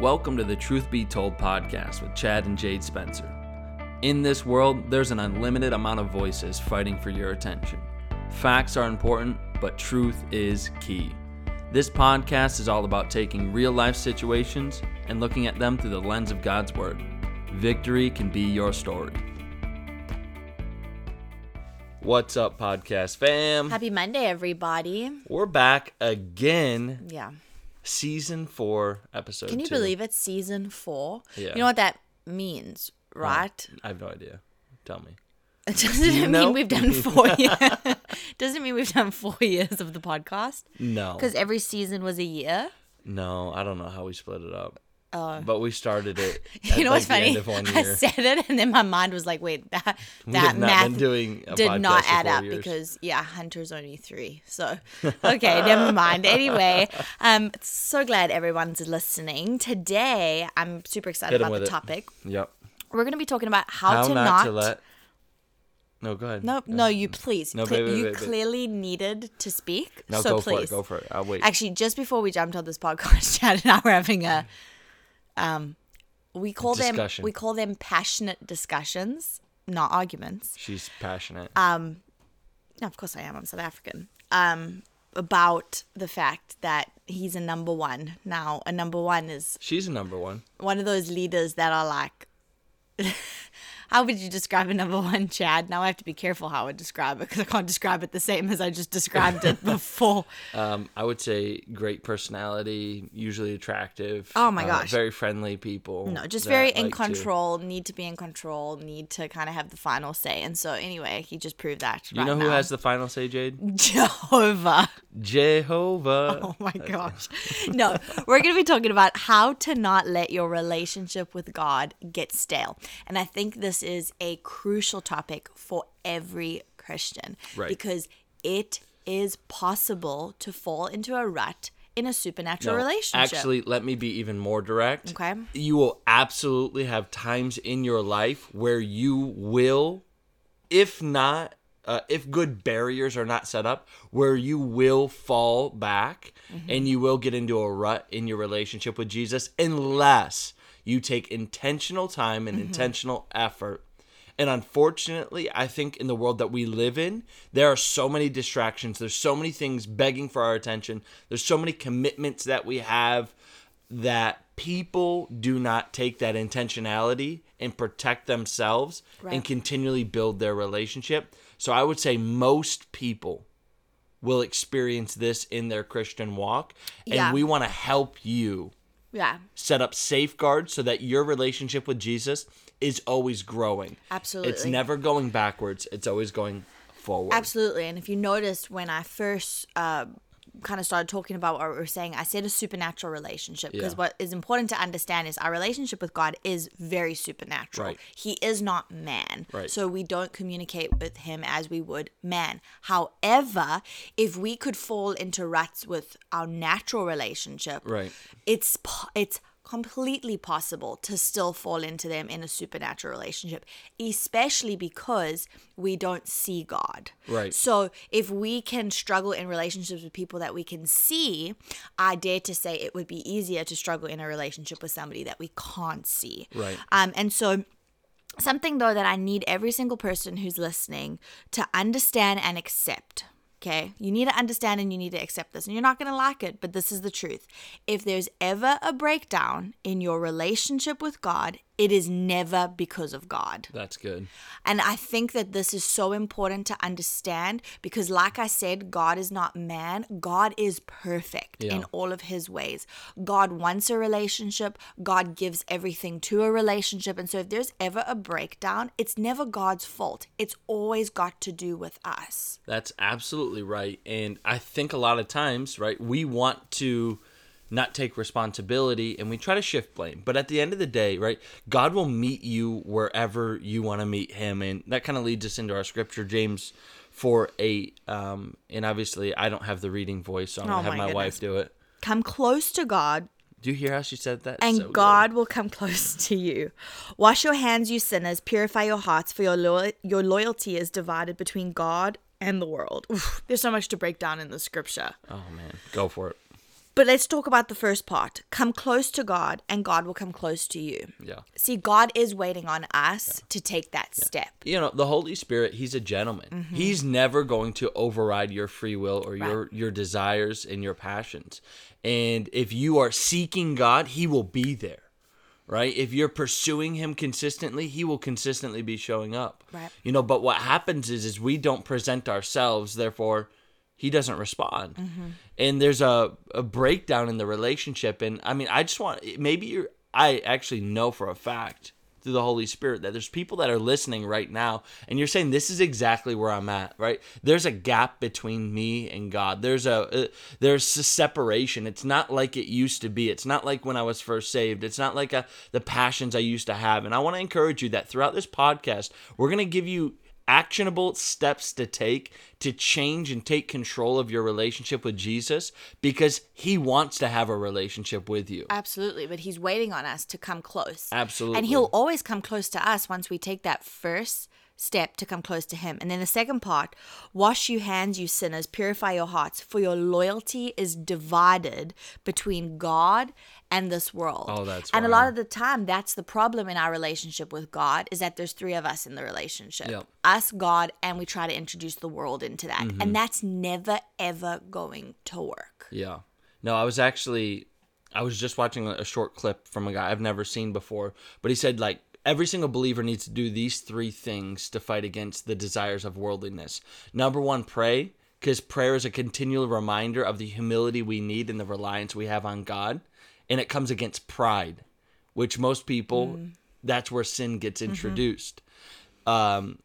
Welcome to the Truth Be Told podcast with Chad and Jade Spencer. In this world, there's an unlimited amount of voices fighting for your attention. Facts are important, but truth is key. This podcast is all about taking real life situations and looking at them through the lens of God's Word. Victory can be your story. What's up, podcast fam? Happy Monday, everybody. We're back again, Yeah. Season four, episode Can you two. believe it's season four? Yeah. You know what that means, right? I have no idea. Tell me. It doesn't you know? mean we've done four years. doesn't mean we've done four years of the podcast. No. Because every season was a year. No, I don't know how we split it up. Oh. But we started it. You know like, what's funny? end of one I said it, and then my mind was like, "Wait, that that math been doing a did not add up years. because yeah, Hunter's only three. So okay, never mind. Anyway, um, so glad everyone's listening today. I'm super excited about the it. topic. Yep. We're going to be talking about how, How to not, not. to let. No, go ahead. no, no, you please. No, Cle- wait, wait, you wait, clearly needed to speak. No, so go please. for it. Go for it. I'll wait. Actually, just before we jumped on this podcast, Chad and I were having a, um, we call Discussion. them we call them passionate discussions, not arguments. She's passionate. No, of course I am. I'm South African. Um, about the fact that he's a number one. Now, a number one is She's a number one. one of those leaders that are like how would you describe a number one chad now i have to be careful how i describe it because i can't describe it the same as i just described it before Um, I would say great personality, usually attractive. Oh my uh, gosh. very friendly people. no just very in like to- control need to be in control need to kind of have the final say and so anyway he just proved that You right know who now. has the final say, Jade? jehovah Jehovah. Oh my gosh. No, we're going to be talking about how to not let your relationship with God get stale. And I think this is a crucial topic for every Christian Right. because it is possible to fall into a rut in a supernatural No, relationship. Actually, let me be even more direct. Okay. You will absolutely have times in your life where you will, if not, uh, if good barriers are not set up, where you will fall back Mm-hmm. and you will get into a rut in your relationship with Jesus unless you take intentional time and Mm-hmm. intentional effort. And unfortunately, I think in the world that we live in, there are so many distractions. There's so many things begging for our attention. There's so many commitments that we have that people do not take that intentionality and protect themselves and continually build their relationship. So I would say most people will experience this in their Christian walk. And Yeah. we want to help you yeah, set up safeguards so that your relationship with Jesus is always growing. Absolutely. It's never going backwards, it's always going forward. Absolutely. And if you notice, when I first uh, kind of started talking about what we were saying, I said a supernatural relationship because Yeah. what is important to understand is our relationship with God is very supernatural. Right. He is not man. Right. So we don't communicate with him as we would man. However, if we could fall into ruts with our natural relationship, Right. it's it's completely possible to still fall into them in a supernatural relationship especially because we don't see god Right. so if we can struggle in relationships with people that we can see i dare to say it would be easier to struggle in a relationship with somebody that we can't see Right. um and so something though that I need every single person who's listening to understand and accept. Okay, you need to understand and you need to accept this, and you're not going to like it, but this is the truth. If there's ever a breakdown in your relationship with God, it is never because of God. That's good. And I think that this is so important to understand because, like I said, God is not man. God is perfect in all of his ways. God wants a relationship. God gives everything to a relationship. And so, if there's ever a breakdown, it's never God's fault. It's always got to do with us. That's absolutely right. And I think a lot of times, right, we want to not take responsibility and we try to shift blame. But at the end of the day, right, God will meet you wherever you want to meet him. And that kind of leads us into our scripture, James 4 8. Um, and obviously, I don't have the reading voice, so I'm Oh going to have my my wife do it. Come close to God, Do you hear how she said that? and So good. God will come close to you. Wash your hands, you sinners. Purify your hearts, for your lo- your loyalty is divided between God and the world. Oof, there's so much to break down in the scripture. Oh, man. Go for it. But let's talk about the first part. Come close to God, and God will come close to you. Yeah. See, God is waiting on us to take that step. You know, the Holy Spirit, he's a gentleman. Mm-hmm. He's never going to override your free will or your your desires and your passions. And if you are seeking God, he will be there. Right? If you're pursuing him consistently, he will consistently be showing up. Right. You know, but what happens is is we don't present ourselves, therefore he doesn't respond. Mm-hmm. And there's a, a breakdown in the relationship. And I mean, I just want maybe you're I actually know for a fact through the Holy Spirit that there's people that are listening right now and you're saying this is exactly where I'm at, right? There's a gap between me and God. There's a uh, there's a separation. It's not like it used to be. It's not like when I was first saved. It's not like a, the passions I used to have. And I want to encourage you that throughout this podcast, we're going to give you actionable steps to take to change and take control of your relationship with Jesus because he wants to have a relationship with you. Absolutely, but he's waiting on us to come close. Absolutely. And he'll always come close to us once we take that first step to come close to him. And then the second part, wash you hands, you sinners, purify your hearts, for your loyalty is divided between God and this world. Oh, that's And a lot of the time that's the problem in our relationship with God is that there's three of us in the relationship. Yep. Us, God, and we try to introduce the world into that. Mm-hmm. And that's never ever going to work. Yeah. No, I was actually I was just watching a short clip from a guy I've never seen before, but he said like every single believer needs to do these three things to fight against the desires of worldliness. Number 1, pray, cuz prayer is a continual reminder of the humility we need and the reliance we have on God, and it comes against pride, which most people mm. that's where sin gets mm-hmm. introduced. Um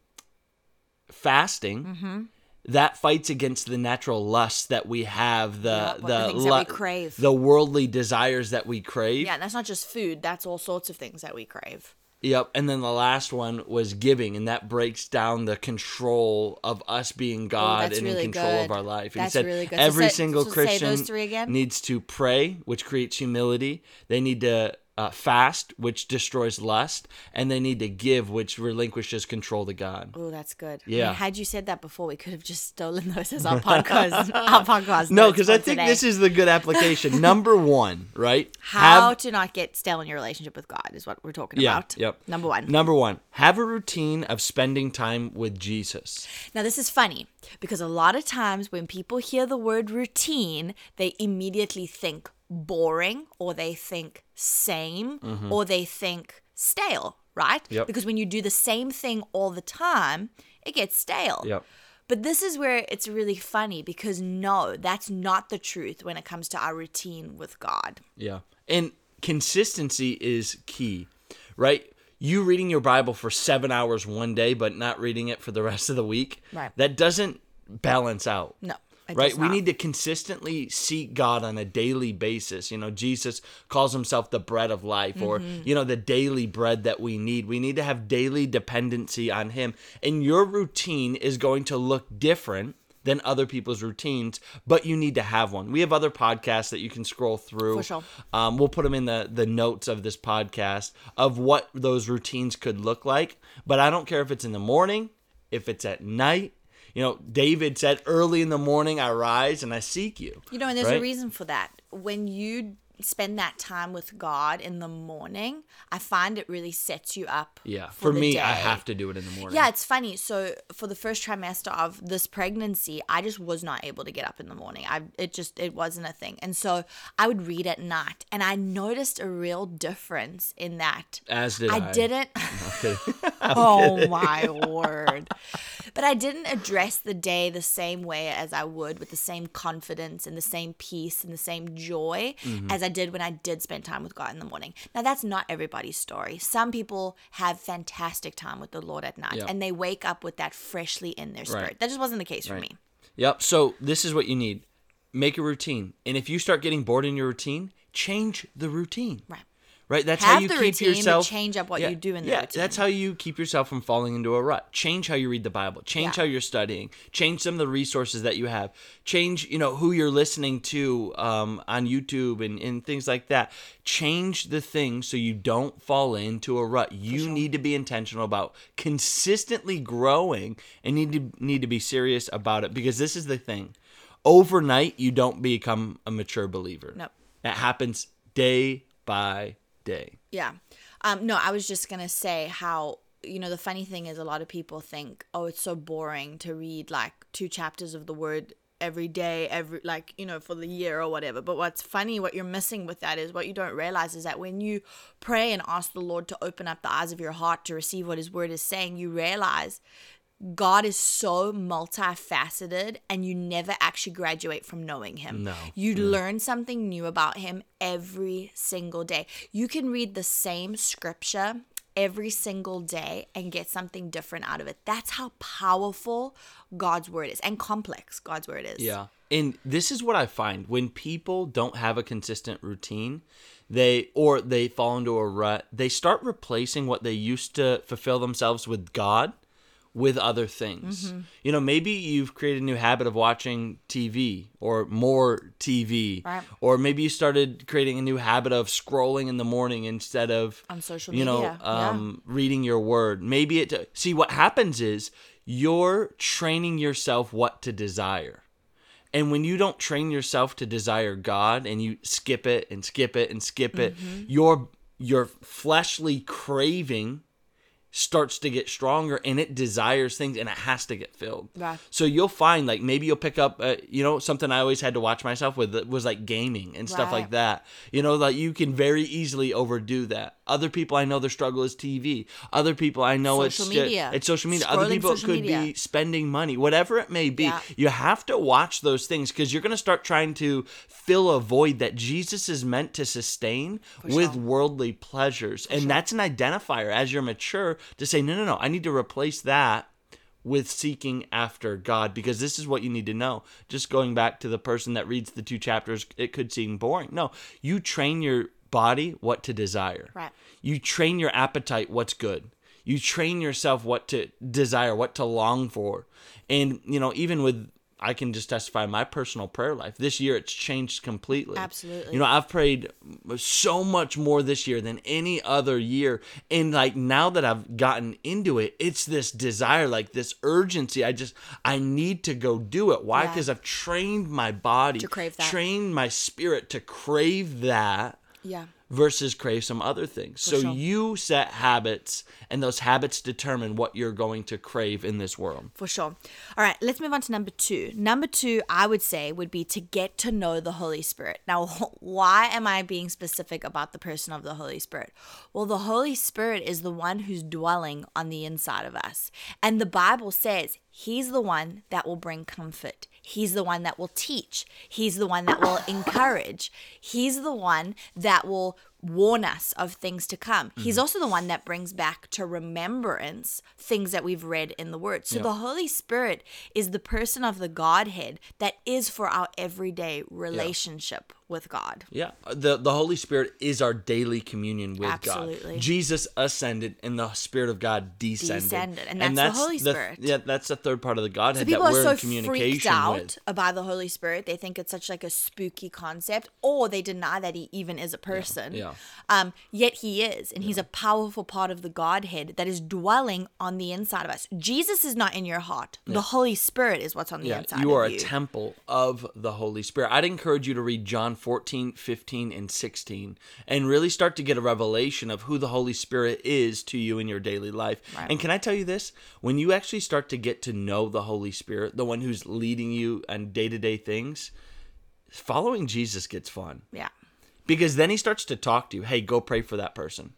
fasting mm-hmm. that fights against the natural lust that we have the Yeah, the, the things that we lu- crave. the worldly desires that we crave Yeah, that's not just food, that's all sorts of things that we crave. Yep and then the last one was giving and that breaks down the control of us being god Oh, and really in control of our life and That's he said really good. Every say- single so christian those three again. needs to pray which creates humility they need to uh, fast which destroys lust and they need to give which relinquishes control to god Oh, that's good. I Yeah. mean, had you said that before, we could have just stolen those as our podcast. our podcast. no because i think today. this is the good application number one right how Have- to not get stale in your relationship with God is what we're talking Yeah, about. yep. Number one. Number one, have a routine of spending time with Jesus. Now, this is funny because a lot of times when people hear the word routine, they immediately think boring or they think same or they think stale, right? Mm-hmm. Yep. Because when you do the same thing all the time, it gets stale. Yep. But this is where it's really funny because no, that's not the truth when it comes to our routine with God. Yeah. And consistency is key, right? You reading your Bible for seven hours one day, but not reading it for the rest of the week, Right. that doesn't balance out. No. It right? we need to consistently seek god on a daily basis. You know jesus calls himself the bread of life or Mm-hmm. you know the daily bread that we need. We need to have daily dependency on him. And your routine is going to look different than other people's routines but you need to have one. We have other podcasts that you can scroll through. Sure. um, we'll put them in the the notes of this podcast of what those routines could look like. But i don't care if it's in the morning if it's at night you know, David said, "Early in the morning I rise and I seek you." You know, and there's a reason for that. When you spend that time with God in the morning, I find it really sets you up. Yeah, for, for, me, I have to do it in the morning. Yeah, it's funny. So for the first trimester of this pregnancy, I just was not able to get up in the morning. I it just it wasn't a thing. And so I would read at night and I noticed a real difference in that. as did I. I didn't. Oh my word. But I didn't address the day the same way as I would with the same confidence and the same peace and the same joy Mm-hmm. as I did when I did spend time with God in the morning. Now, that's not everybody's story. Some people have fantastic time with the Lord at night Yeah. and they wake up with that freshly in their spirit. That just wasn't the case for me. Yep. So this is what you need: make a routine, and if you start getting bored in your routine, change the routine. Right. Right. That's how you the keep routine, yourself. change up what yeah, you do in the yeah, routine. that's how you keep yourself from falling into a rut. Change how you read the Bible. Change Yeah. how you're studying. Change some of the resources that you have. Change, you know, who you're listening to um, on YouTube and, and things like that. Change the things so you don't fall into a rut. You need to be intentional about consistently growing and need to need to be serious about it because this is the thing overnight you don't become a mature believer. Nope. That happens day by day. Yeah. Um, no, I was just gonna say how you know the funny thing is a lot of people think, oh, it's so boring to read like two chapters of the word every day, every like you know for the year or whatever. But what's funny, what you're missing with that is what you don't realize is that when you pray and ask the Lord to open up the eyes of your heart to receive what His Word is saying, you realize God is so multifaceted and you never actually graduate from knowing him. No. You learn something new about him every single day. You can read the same scripture every single day and get something different out of it. That's how powerful God's word is and complex God's word is. Yeah. And this is what I find when people don't have a consistent routine, they or they fall into a rut, they start replacing what they used to fulfill themselves with God with other things. Mm-hmm. You know, maybe you've created a new habit of watching TV or more TV. Right. Or maybe you started creating a new habit of scrolling in the morning instead of On social media. you know, media, yeah. um, reading your word. Maybe it see what happens is you're training yourself what to desire. And when you don't train yourself to desire God and you skip it and skip it and skip it, Mm-hmm. your your fleshly craving starts to get stronger and it desires things and it has to get filled. Right. So you'll find like maybe you'll pick up uh, you know something I always had to watch myself with was like gaming and stuff Right. like that. You know like you can very easily overdo that. Other people I know their struggle is TV. Other people I know Social it's media. it's social media. Other people it could media. be spending money, whatever it may be. Yeah. You have to watch those things because you're going to start trying to fill a void that Jesus is meant to sustain with sure. worldly pleasures. and that's an identifier as you're mature to say, no, no, no, I need to replace that with seeking after God because this is what you need to know. Just going back to the person that reads the two chapters, it could seem boring. No, you train your body what to desire. Right. You train your appetite what's good. You train yourself what to desire, what to long for. And, you know, even with, I can just testify my personal prayer life. This year it's changed completely. Absolutely. You know, I've prayed so much more this year than any other year. And like now that I've gotten into it, it's this desire, like this urgency. I just, I need to go do it. Why? Yeah. Because I've trained my body, To crave that. trained my spirit to crave that Yeah. Versus crave some other things. so sure. you set habits, and those habits determine what you're going to crave in this world. For sure. All right, let's move on to number two. Number two, I would say, would be to get to know the Holy Spirit. Now, why am I being specific about the person of the Holy Spirit? Well, the Holy Spirit is the one who's dwelling on the inside of us. And the Bible says he's the one that will bring comfort. He's the one that will teach. He's the one that will encourage. He's the one that will warn us of things to come. He's mm-hmm. also the one that brings back to remembrance things that we've read in the Word. So Yeah. the Holy Spirit is the person of the Godhead that is for our everyday relationship with God. Yeah, the the Holy Spirit is our daily communion with Absolutely. God. Jesus ascended, and the Spirit of God descended. Descended, and that's the Holy Spirit. yeah, that's the third part of the Godhead So that are we're so in freaked communication out with. about the Holy Spirit. They think it's such like a spooky concept, or they deny that he even is a person. yeah. Um, yet he is, and he's a powerful part of the Godhead that is dwelling on the inside of us. Jesus is not in your heart. The Holy Spirit is what's on the Yeah, inside you are of a you. temple of the Holy Spirit. I'd encourage you to read John 14, 15, and 16 and really start to get a revelation of who the Holy Spirit is to you in your daily life. Right. And can I tell you this? When you actually start to get to know the Holy Spirit, the one who's leading you on day to day things, following Jesus gets fun yeah. because then he starts to talk to you. Hey, go pray for that person.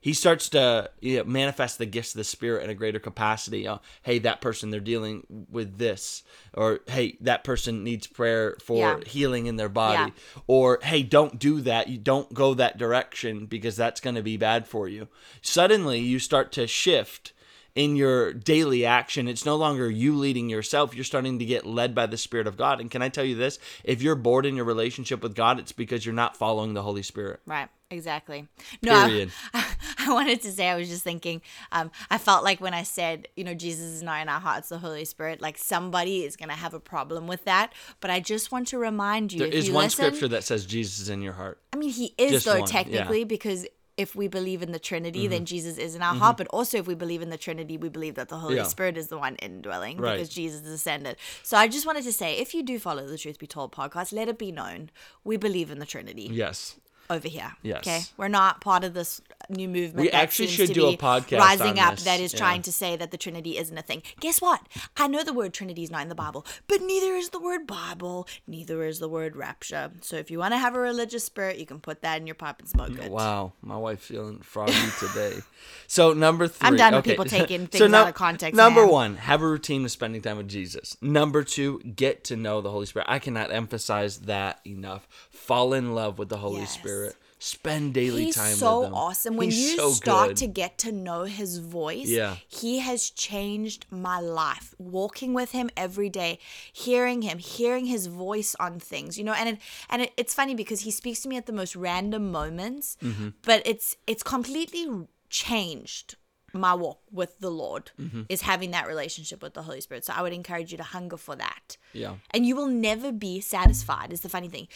He starts to you know, manifest the gifts of the spirit in a greater capacity. Uh, hey, that person they're dealing with this, or hey, that person needs prayer for Yeah. healing in their body, Yeah. or hey, don't do that. You don't go that direction because that's going to be bad for you. Suddenly, you start to shift in your daily action. It's no longer you leading yourself. You're starting to get led by the Spirit of God. And can I tell you this? If you're bored in your relationship with God, it's because you're not following the Holy Spirit. Right. Exactly. No, I- Period. I, wanted to say, I was just thinking, um, I felt like when I said, you know, Jesus is not in our hearts, the Holy Spirit, like somebody is going to have a problem with that. But I just want to remind you, There is you one listen, scripture that says Jesus is in your heart. I mean, he is Just though one, yeah. technically because if we believe in the Trinity, then mm-hmm. Jesus is in our mm-hmm. heart. But also, if we believe in the Trinity, we believe that the Holy Yeah. Spirit is the one indwelling Right. because Jesus is ascended. So I just wanted to say, if you do follow the Truth Be Told podcast, let it be known we believe in the Trinity Yes. Over here. Yes. Okay. We're not part of this new movement. We actually should do a podcast rising up this. that is Yeah. trying to say that the Trinity isn't a thing. Guess what? I know the word Trinity is not in the Bible, but neither is the word Bible, neither is the word rapture. So if you want to have a religious spirit, you can put that in your pipe and smoke it. Wow, my wife's feeling froggy today. So number three, I'm done with people taking So things num- out of context, Number man. one, have a routine of spending time with Jesus. Number two, get to know the Holy Spirit. I cannot emphasize that enough. Fall in love with the Holy Yes. Spirit. Spend daily He's time so with him. awesome. When He's you so start good. to get to know his voice, Yeah. he has changed my life. Walking with him every day, hearing him, hearing his voice on things, you know, and it, and it, it's funny because he speaks to me at the most random moments, Mm-hmm. but it's it's completely changed my walk with the Lord Mm-hmm. is having that relationship with the Holy Spirit. So I would encourage you to hunger for that. Yeah. And you will never be satisfied is the funny thing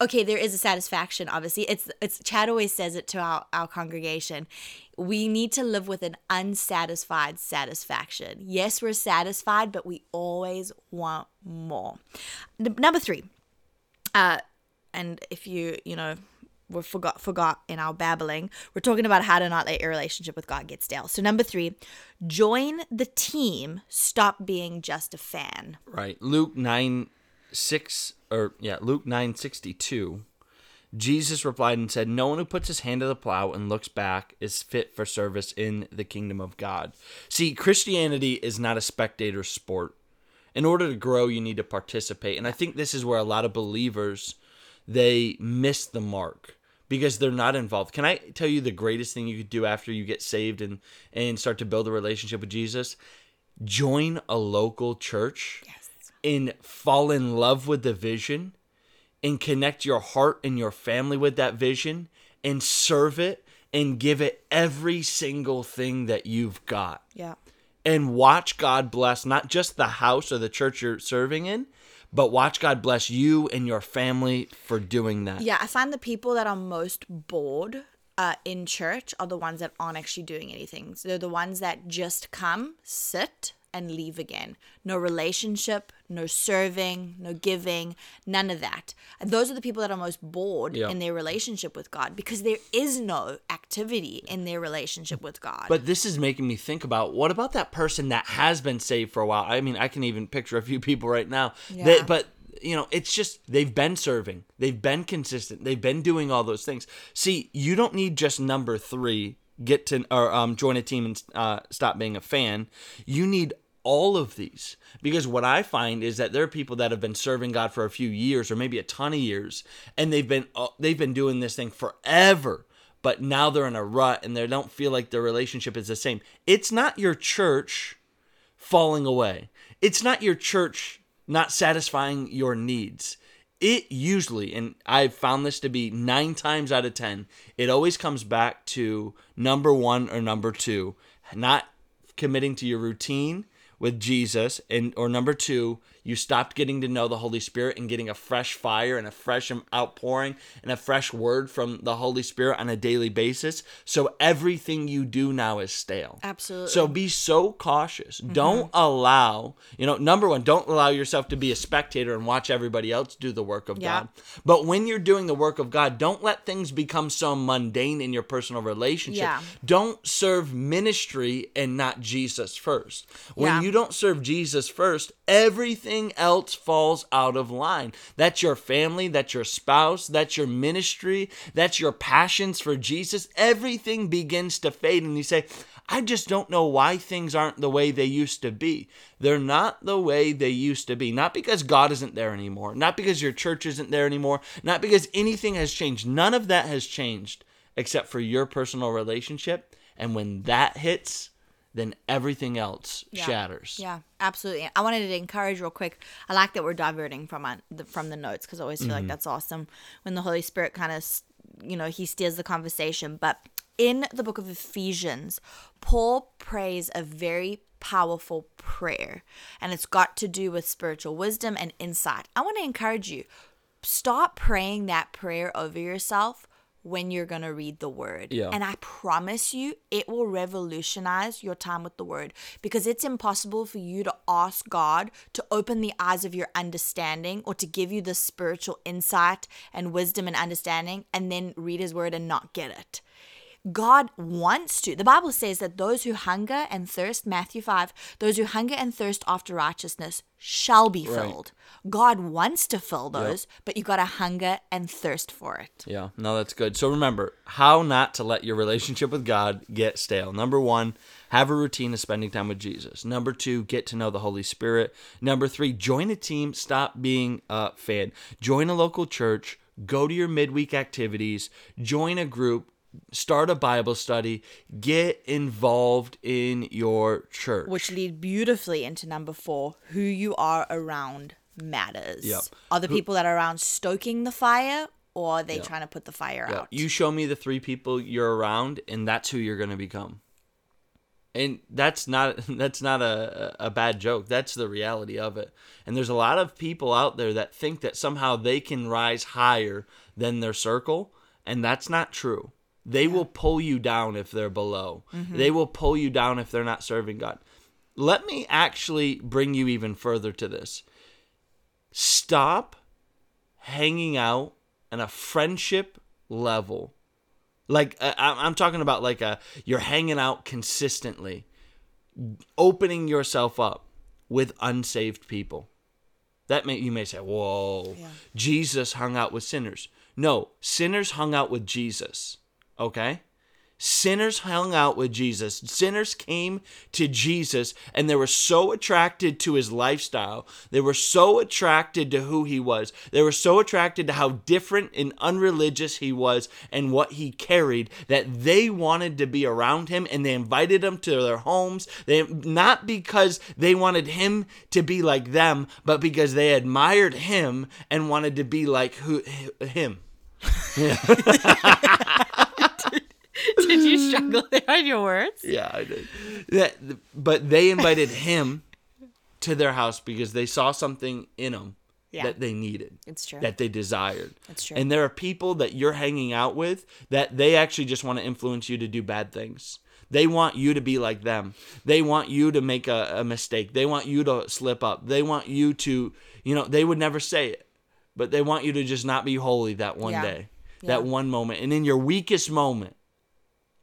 okay there is a satisfaction obviously. It's it's chad always says it to our, our congregation. We need to live with an unsatisfied satisfaction. Yes we're satisfied but we always want more. Number three uh and if you you know we forgot forgot in our babbling we're talking about how to not let your relationship with god get stale. So number three join the team stop being just a fan. Right. Luke 9 6 or yeah, Luke 9:62. Jesus replied and said, "No one who puts his hand to the plow and looks back is fit for service in the kingdom of God." See, Christianity is not a spectator sport. In order to grow, you need to participate. And I think this is where a lot of believers they miss the mark because they're not involved. Can I tell you the greatest thing you could do after you get saved and and start to build a relationship with Jesus? Join a local church yes and fall in love with the vision and connect your heart and your family with that vision and serve it and give it every single thing that you've got yeah and watch God bless not just the house or the church you're serving in, but watch God bless you and your family for doing that. Yeah, I find the people that are most bored uh, in church are the ones that aren't actually doing anything. So they're the ones that just come, sit, and leave again. No relationship, no serving, no giving, none of that. And those are the people that are most bored Yeah. in their relationship with God because there is no activity in their relationship with God. But this is making me think about what about that person that has been saved for a while? I mean, I can even picture a few people right now. Yeah. That, but you know, it's just they've been serving, they've been consistent, they've been doing all those things. See, you don't need just number three get to or um, join a team and uh, stop being a fan. You need all of these because what I find is that there are people that have been serving God for a few years or maybe a ton of years, and they've been uh, they've been doing this thing forever but now they're in a rut and they don't feel like their relationship is the same. It's not your church falling away. It's not your church not satisfying your needs. It usually, and I've found this to be nine times out of 10, it always comes back to number one or number two, not committing to your routine with Jesus, and or number two, you stopped getting to know the Holy Spirit and getting a fresh fire and a fresh outpouring and a fresh word from the Holy Spirit on a daily basis. So everything you do now is stale. Absolutely. So be so cautious. Mm-hmm. Don't allow, you know, number one, don't allow yourself to be a spectator and watch everybody else do the work of Yeah. God. But when you're doing the work of God, don't let things become so mundane in your personal relationship. Yeah. Don't serve ministry and not Jesus first. When Yeah. you don't serve Jesus first, everything else falls out of line. That's your family, that's your spouse, that's your ministry, that's your passions for Jesus. Everything begins to fade, and you say, I just don't know why things aren't the way they used to be. They're not the way they used to be. Not because God isn't there anymore, not because your church isn't there anymore, not because anything has changed. None of that has changed except for your personal relationship. And when that hits, then everything else Yeah. shatters. Yeah, absolutely. I wanted to encourage real quick. I like that we're diverting from the, from the notes because I always feel like mm-hmm. that's awesome when the Holy Spirit kind of, you know, he steers the conversation. But in the book of Ephesians, Paul prays a very powerful prayer, and it's got to do with spiritual wisdom and insight. I want to encourage you start praying that prayer over yourself when you're going to read the word. Yeah. And I promise you, it will revolutionize your time with the word because it's impossible for you to ask God to open the eyes of your understanding or to give you the spiritual insight and wisdom and understanding and then read his word and not get it. God wants to. The Bible says that those who hunger and thirst, Matthew 5, those who hunger and thirst after righteousness shall be filled. God wants to fill those, but you got to hunger and thirst for it. Yeah, no, that's good. So remember how not to let your relationship with God get stale. Number one, have a routine of spending time with Jesus. Number two, get to know the Holy Spirit. Number three, join a team. Stop being a fan. Join a local church. Go to your midweek activities. Join a group. Start a Bible study. Get involved in your church. Which lead beautifully into number four who you are around matters. Yep. Are the people that are around stoking the fire or are they Yep. trying to put the fire Yeah, out? You show me the three people you're around, and that's who you're going to become. And that's not that's not a, a bad joke. That's the reality of it. And there's a lot of people out there that think that somehow they can rise higher than their circle, and that's not true. They will pull you down if they're below. They will pull you down if they're not serving God. Let me actually bring you even further to this. Stop hanging out on a friendship level. Like uh, I'm talking about like a you're hanging out consistently, opening yourself up with unsaved people. That may you may say, "Whoa, Yeah. Jesus hung out with sinners." No, sinners hung out with Jesus. Okay? Sinners hung out with Jesus. Sinners came to Jesus and they were so attracted to his lifestyle. They were so attracted to who he was. They were so attracted to how different and unreligious he was and what he carried that they wanted to be around him and they invited him to their homes. They not because they wanted him to be like them, but because they admired him and wanted to be like who him. Did you hmm. struggle there on your words? Yeah, I did. That, but they invited him to their house because they saw something in him Yeah. that they needed. It's true. That they desired. It's true. And there are people that you're hanging out with that they actually just want to influence you to do bad things. They want you to be like them. They want you to make a, a mistake. They want you to slip up. They want you to, you know, they would never say it, but they want you to just not be holy that one Yeah. day, Yeah. that one moment. And in your weakest moment,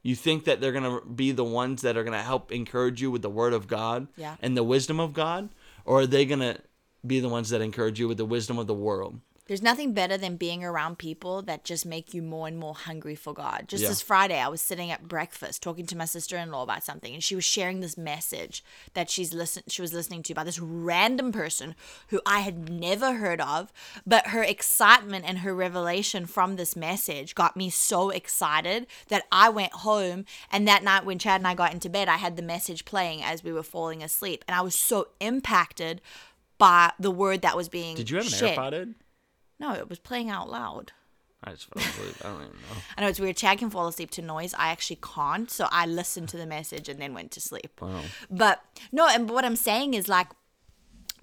you think that they're going to be the ones that are going to help encourage you with the word of God Yeah. and the wisdom of God? Or are they going to be the ones that encourage you with the wisdom of the world? There's nothing better than being around people that just make you more and more hungry for God. Just Yeah. this Friday, I was sitting at breakfast talking to my sister-in-law about something, and she was sharing this message that she's listen she was listening to by this random person who I had never heard of, but her excitement and her revelation from this message got me so excited that I went home and that night when Chad and I got into bed, I had the message playing as we were falling asleep, and I was so impacted by the word that was being Did you have an shared. AirPod? No, it was playing out loud. I just fell asleep. I don't even know. I know it's weird. Chad can fall asleep to noise. I actually can't. So I listened to the message and then went to sleep. Wow. But no, and what I'm saying is like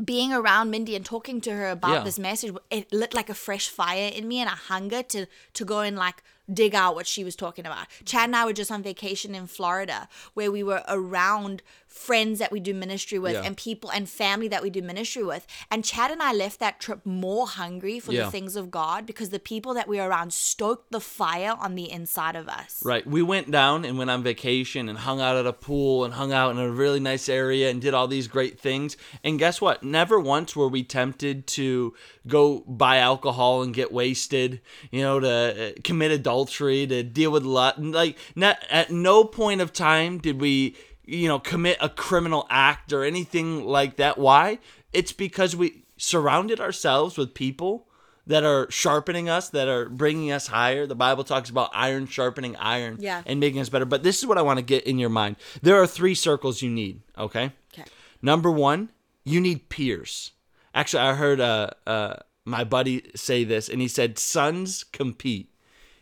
being around Mindy and talking to her about Yeah. this message, it lit like a fresh fire in me and a hunger to to go and like dig out what she was talking about. Chad and I were just on vacation in Florida where we were around friends that we do ministry with Yeah. and people and family that we do ministry with. And Chad and I left that trip more hungry for Yeah. the things of God because the people that we were around stoked the fire on the inside of us. Right. We went down and went on vacation and hung out at a pool and hung out in a really nice area and did all these great things. And guess what? Never once were we tempted to go buy alcohol and get wasted, you know, to uh, commit adultery, to deal with lust. Like, not, at no point of time did we, you know, commit a criminal act or anything like that. Why? It's because we surrounded ourselves with people that are sharpening us, that are bringing us higher. The Bible talks about iron sharpening iron Yeah. and making us better. But this is what I want to get in your mind. There are three circles you need, okay? Okay. Number one, you need peers. Actually, I heard uh, uh, my buddy say this, and he said, Sons compete.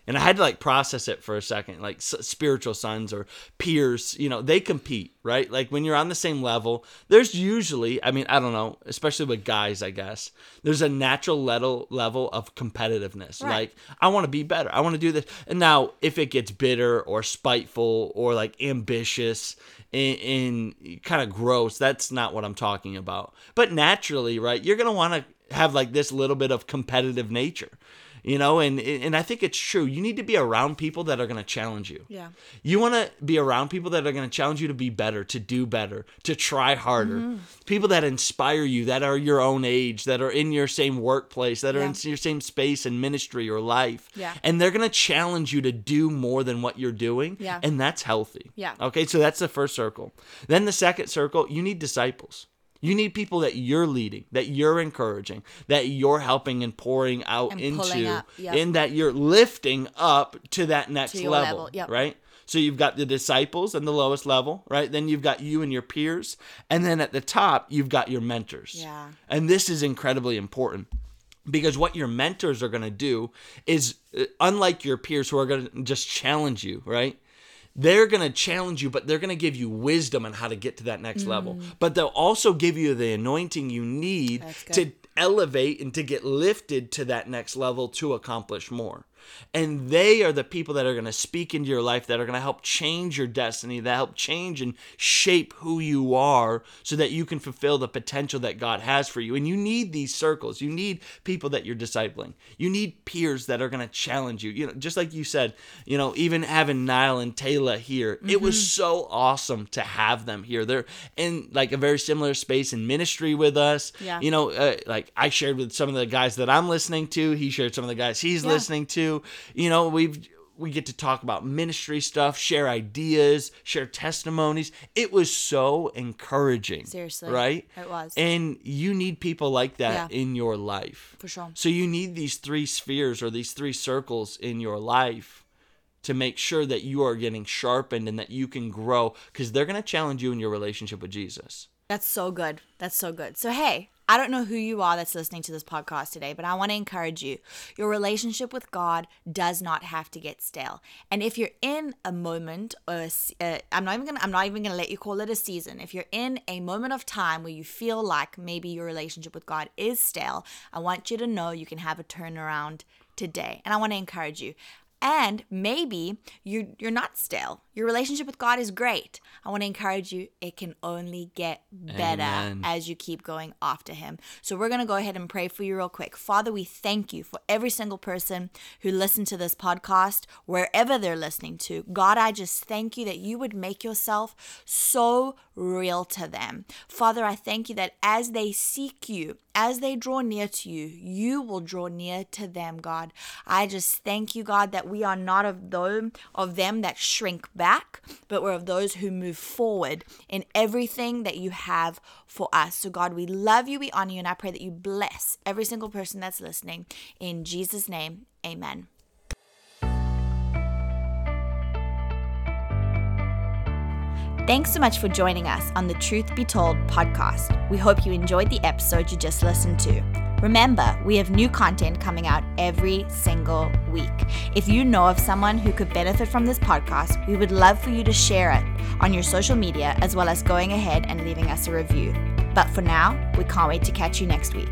And I had to like process it for a second. Like s- spiritual sons or peers, you know, they compete, right? Like when you're on the same level, there's usually, I mean, I don't know, especially with guys, I guess, there's a natural level level of competitiveness. Right. Like I want to be better. I want to do this. And now if it gets bitter or spiteful or like ambitious and, and kind of gross, that's not what I'm talking about. But naturally, right, you're gonna want to have like this little bit of competitive nature you know and and i think it's true you need to be around people that are going to challenge you Yeah. you want to be around people that are going to challenge you to be better to do better to try harder Mm-hmm. people that inspire you that are your own age that are in your same workplace that are in your same space and ministry or life Yeah. and they're going to challenge you to do more than what you're doing Yeah. and that's healthy Yeah. okay so that's the first circle then the second circle you need disciples you need people that you're leading, that you're encouraging, that you're helping and pouring out And into, up, yep. and that you're lifting up to that next To level, level, yep. right? So you've got the disciples and the lowest level, right? Then you've got you and your peers, and then at the top you've got your mentors. Yeah. And this is incredibly important because what your mentors are going to do is uh, unlike your peers who are going to just challenge you, right? They're going to challenge you, but they're going to give you wisdom on how to get to that next level. But they'll also give you the anointing you need Mm. To elevate and to get lifted to that next level to accomplish more. And they are the people that are going to speak into your life that are going to help change your destiny, that help change and shape who you are so that you can fulfill the potential that God has for you. And you need these circles. You need people that you're discipling. You need peers that are going to challenge you. You know, just like you said, you know, even having Niall and Taylor here, it was so awesome to have them here. They're in like a very similar space in ministry with us. Yeah. You know, uh, like I shared with some of the guys that I'm listening to. He shared some of the guys he's Yeah. listening to. You know, we've we get to talk about ministry stuff, share ideas, share testimonies. It was so encouraging. Seriously. Right? It was. And you need people like that Yeah. in your life. For sure. So you need these three spheres or these three circles in your life to make sure that you are getting sharpened and that you can grow because they're going to challenge you in your relationship with Jesus. That's so good. That's so good. So, hey, I don't know who you are that's listening to this podcast today, but I want to encourage you. Your relationship with God does not have to get stale. And if you're in a moment, or uh, I'm not even gonna, I'm not even gonna let you call it a season. If you're in a moment of time where you feel like maybe your relationship with God is stale, I want you to know you can have a turnaround today. And I want to encourage you. And maybe you you're not stale. Your relationship with God is great. I want to encourage you. It can only get better Amen. as you keep going after Him. So we're gonna go ahead and pray for you real quick. Father, we thank you for every single person who listened to this podcast, wherever they're listening to. God, I just thank you that you would make yourself so real to them. Father, I thank you that as they seek you, as they draw near to you, you will draw near to them, God. I just thank you, God, that we are not of them of them that shrink back, but we're of those who move forward in everything that you have for us. So God, we love you, we honor you, and I pray that you bless every single person that's listening. In Jesus' name, amen. Thanks so much for joining us on the Truth Be Told podcast. We hope you enjoyed the episode you just listened to. Remember, we have new content coming out every single week. If you know of someone who could benefit from this podcast, we would love for you to share it on your social media as well as going ahead and leaving us a review. But for now, we can't wait to catch you next week.